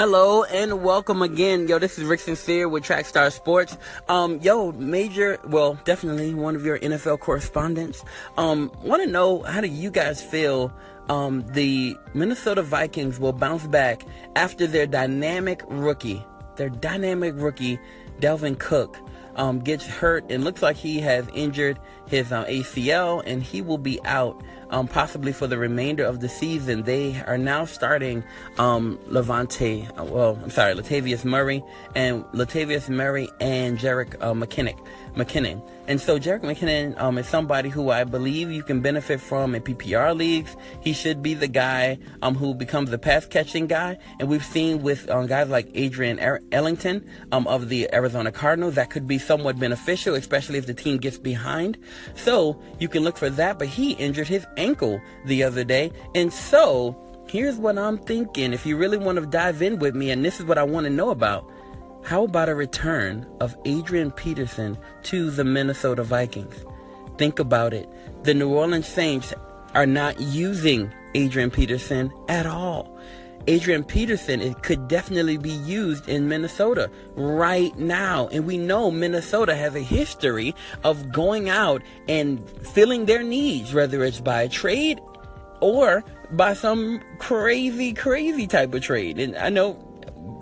Hello and welcome again. Yo, this is Rick Sincere with Trackstar Sports. Um, yo, major, well, definitely one of your NFL correspondents. Um, want to know how do you guys feel um, the Minnesota Vikings will bounce back after their dynamic rookie, their dynamic rookie, Dalvin Cook, um, gets hurt and looks like he has injured his uh, ACL and he will be out um, possibly for the remainder of the season. They are now starting um, Levante, uh, well, I'm sorry, Latavius Murray and Latavius Murray and Jerick uh, McKinnon. McKinnon. And so Jerick McKinnon um, is somebody who I believe you can benefit from in PPR leagues. He should be the guy um, who becomes the pass catching guy. And we've seen with um, guys like Adrian Ellington um, of the Arizona Cardinals that could be somewhat beneficial, especially if the team gets behind. So you can look for that. But he injured his ankle the other day. And so here's what I'm thinking. If you really want to dive in with me, and this is what I want to know about how about a return of Adrian Peterson to the Minnesota Vikings? Think about it. The New Orleans Saints are not using Adrian Peterson at all. Adrian Peterson it could definitely be used in Minnesota right now. And we know Minnesota has a history of going out and filling their needs, whether it's by trade or by some crazy, crazy type of trade. And I know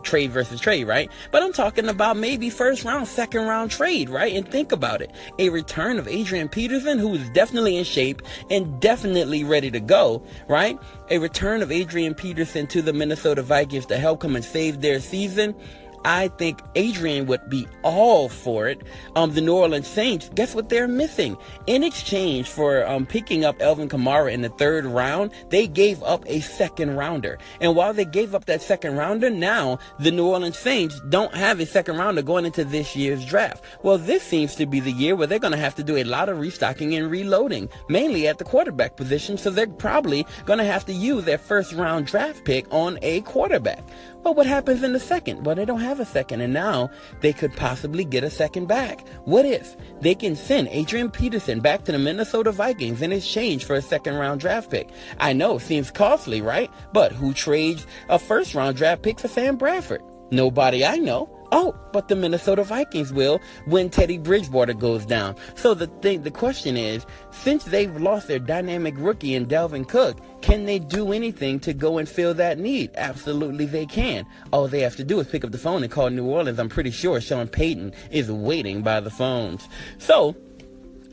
trade versus trade, right? But I'm talking about maybe first round, second round trade, right? And think about it. A return of Adrian Peterson, who is definitely in shape and definitely ready to go, right? A return of Adrian Peterson to the Minnesota Vikings to help come and save their season I think Adrian would be all for it. Um, the New Orleans Saints, guess what they're missing? In exchange for um, picking up Alvin Kamara in the third round, they gave up a second rounder. And while they gave up that second rounder, now the New Orleans Saints don't have a second rounder going into this year's draft. Well, this seems to be the year where they're going to have to do a lot of restocking and reloading, mainly at the quarterback position. So they're probably going to have to use their first round draft pick on a quarterback. Well, what happens in the second? Well, they don't have a second, and now they could possibly get a second back. What if they can send Adrian Peterson back to the Minnesota Vikings in exchange for a second round draft pick? I know, it seems costly, right? But who trades a first round draft pick for Sam Bradford? Nobody I know. Oh, but the Minnesota Vikings will when Teddy Bridgewater goes down. So the thing, the question is, since they've lost their dynamic rookie in Dalvin Cook, can they do anything to go and fill that need? Absolutely, they can. All they have to do is pick up the phone and call New Orleans. I'm pretty sure Sean Payton is waiting by the phones. So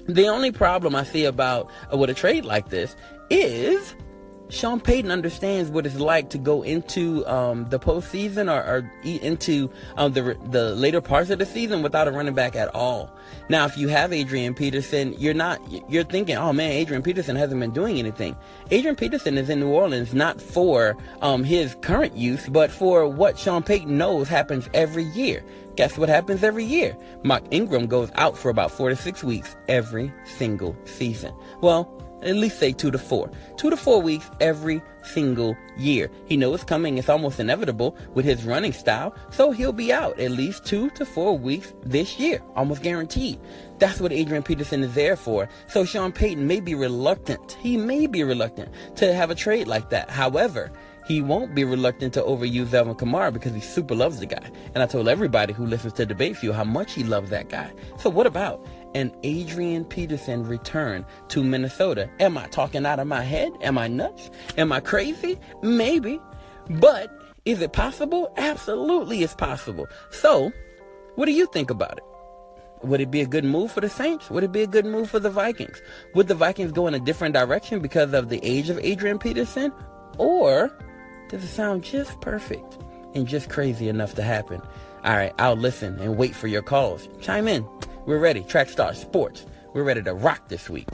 the only problem I see about uh, with a trade like this is Sean Payton understands what it's like to go into um, the postseason or, or into um, the the later parts of the season without a running back at all. Now, if you have Adrian Peterson, you're not you're thinking, oh man, Adrian Peterson hasn't been doing anything. Adrian Peterson is in New Orleans not for um, his current use, but for what Sean Payton knows happens every year. Guess what happens every year? Mark Ingram goes out for about four to six weeks every single season. Well, at least say two to four. Two to four weeks every single year. He knows it's coming. It's almost inevitable with his running style. So he'll be out at least two to four weeks this year. Almost guaranteed. That's what Adrian Peterson is there for. So Sean Payton may be reluctant. He may be reluctant to have a trade like that. However, he won't be reluctant to overuse Alvin Kamara because he super loves the guy. And I told everybody who listens to Debate Fuel how much he loves that guy. So what about an Adrian Peterson return to Minnesota? Am I talking out of my head? Am I nuts? Am I crazy? Maybe. But is it possible? Absolutely it's possible. So, what do you think about it? Would it be a good move for the Saints? Would it be a good move for the Vikings? Would the Vikings go in a different direction because of the age of Adrian Peterson? Or does it sound just perfect and just crazy enough to happen? All right, I'll listen and wait for your calls. Chime in. We're ready. Trackstar Sports. We're ready to rock this week.